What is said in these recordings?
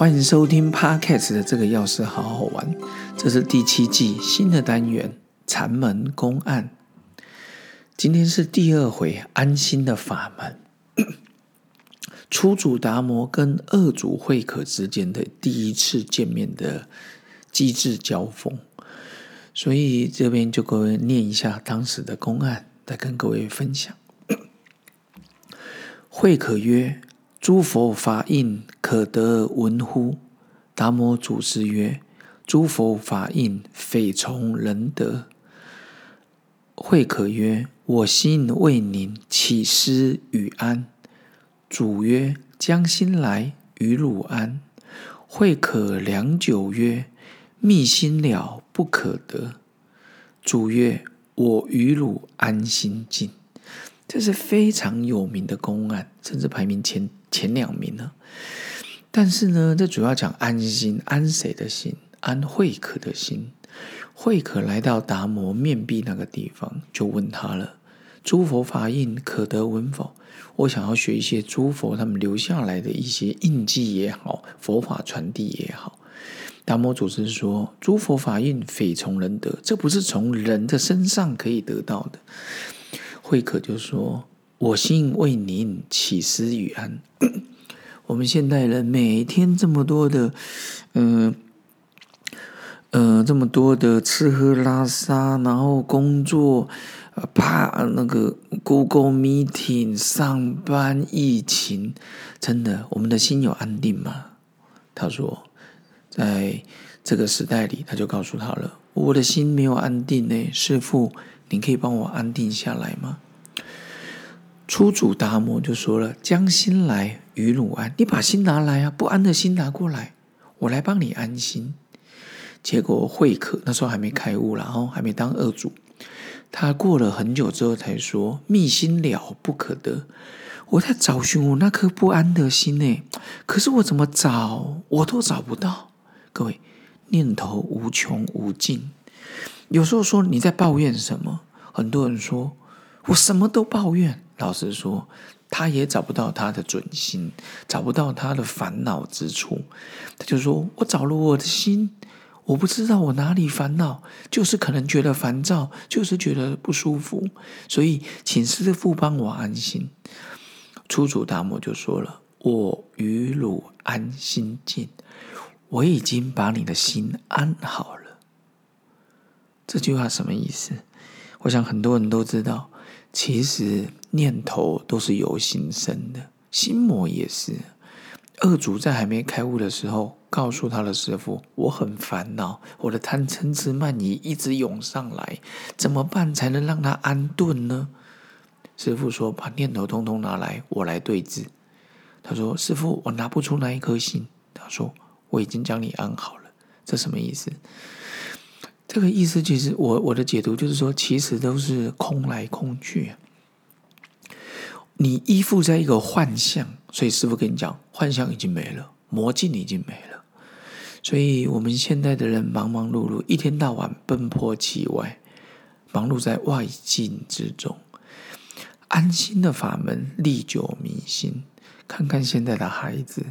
欢迎收听 Podcast 的这个钥匙好好玩，这是第七季新的单元禅门公案。今天是第二回安心的法门，初祖达摩跟二祖慧可之间的第一次见面的机智交锋，所以这边就各位念一下当时的公案，再跟各位分享。慧可曰。诸佛法印可得闻乎？达摩祖师曰：“诸佛法印非从人得。”慧可曰：“我心为宁，起思与安？”主曰：“将心来，与汝安。”慧可良久曰：“密心了，不可得。”主曰：“我与汝安心静。”这是非常有名的公案，甚至排名前。前两名呢，但是呢，这主要讲安心，安谁的心？安慧可的心。慧可来到达摩面壁那个地方，就问他了：“诸佛法印可得闻否？”我想要学一些诸佛他们留下来的一些印记也好，佛法传递也好。达摩祖师说：“诸佛法印非从人得，这不是从人的身上可以得到的。”慧可就说。我心为您起思与安。我们现代人每天这么多的，嗯，呃，这么多的吃喝拉撒，然后工作，怕那个 Google Meeting 上班，疫情，真的，我们的心有安定吗？他说，在这个时代里，他就告诉他了，我的心没有安定呢。师傅，您可以帮我安定下来吗？初主达摩就说了：“将心来与汝安，你把心拿来啊，不安的心拿过来，我来帮你安心。”结果慧可那时候还没开悟，然后还没当二主，他过了很久之后才说：“密心了不可得，我在找寻我那颗不安的心呢，可是我怎么找我都找不到。”各位，念头无穷无尽，有时候说你在抱怨什么，很多人说我什么都抱怨。老实说，他也找不到他的准心，找不到他的烦恼之处。他就说：“我找了我的心，我不知道我哪里烦恼，就是可能觉得烦躁，就是觉得不舒服。所以，请师父帮我安心。”初主达摩就说了：“我与汝安心静，我已经把你的心安好了。”这句话什么意思？我想很多人都知道。其实念头都是由心生的，心魔也是。二主在还没开悟的时候，告诉他的师傅：“我很烦恼，我的贪嗔痴慢疑一直涌上来，怎么办才能让他安顿呢？”师傅说：“把念头通通拿来，我来对治。”他说：“师傅，我拿不出那一颗心。”他说：“我已经将你安好了。”这什么意思？这个意思其实，我我的解读就是说，其实都是空来空去。你依附在一个幻象，所以师傅跟你讲，幻象已经没了，魔镜已经没了。所以我们现在的人忙忙碌碌，一天到晚奔波其外，忙碌在外境之中。安心的法门历久弥新，看看现在的孩子。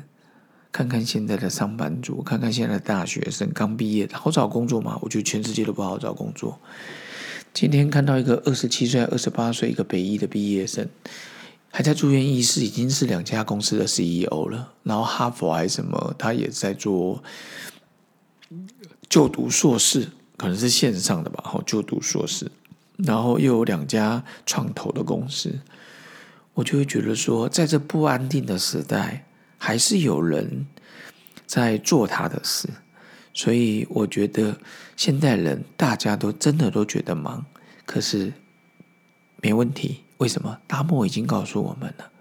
看看现在的上班族，看看现在的大学生刚毕业，好找工作吗？我觉得全世界都不好找工作。今天看到一个二十七岁、二十八岁一个北医的毕业生，还在住院医师，已经是两家公司的 CEO 了。然后哈佛还是什么，他也在做就读硕士，可能是线上的吧。好，就读硕士，然后又有两家创投的公司，我就会觉得说，在这不安定的时代。还是有人在做他的事，所以我觉得现代人大家都真的都觉得忙，可是没问题。为什么？达摩已经告诉我们了，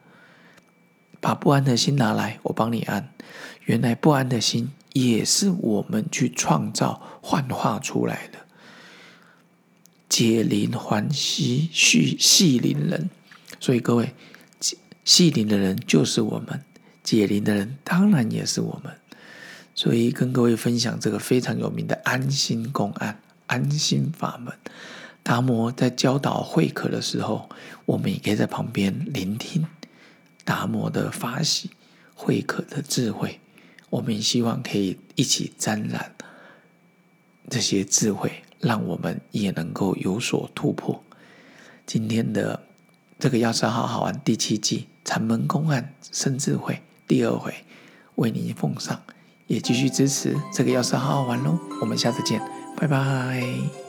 把不安的心拿来，我帮你安。原来不安的心也是我们去创造、幻化出来的。解铃还须系系铃人，所以各位，系铃的人就是我们。解铃的人当然也是我们，所以跟各位分享这个非常有名的安心公案、安心法门。达摩在教导慧可的时候，我们也可以在旁边聆听达摩的法喜、慧可的智慧。我们也希望可以一起沾染这些智慧，让我们也能够有所突破。今天的这个《药师好好玩》第七季禅门公案生智慧第二回，为您奉上，也继续支持这个《钥匙好好玩》喽。我们下次见，拜拜。